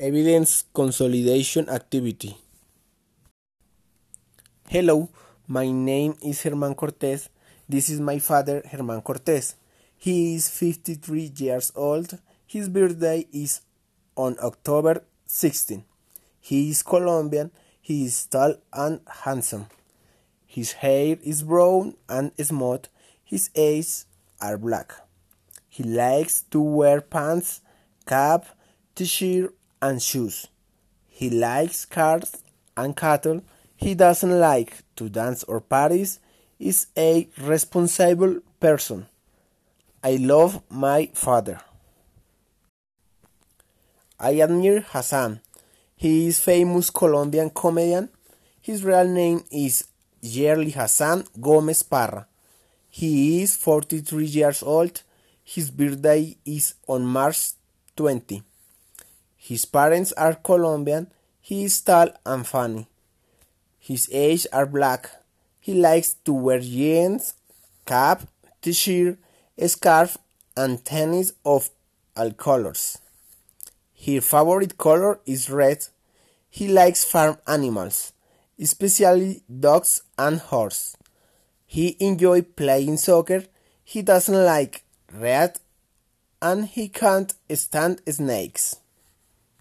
Evidence consolidation activity. Hello, my name is Herman Cortez. This is my father, Herman Cortez. He is 53 years old. His birthday is on October 16. He is Colombian. He is tall and handsome. His hair is brown and smooth. His eyes are black. He likes to wear pants, cap, t-shirt, and shoes. He likes cars and cattle. He doesn't like to dance or parties. Is a responsible person. I love my father. I admire Hassam. He is famous Colombian comedian. His real name is Yerli Hassam Gomez Parra. He is 43 years old. His birthday is on March 20. His parents are Colombian. He is tall and funny. His eyes are black. He likes to wear jeans, cap, t-shirt, scarf, and tennis of all colors. His favorite color is red. He likes farm animals, especially dogs and horses. He enjoys playing soccer. He doesn't like red and he can't stand snakes.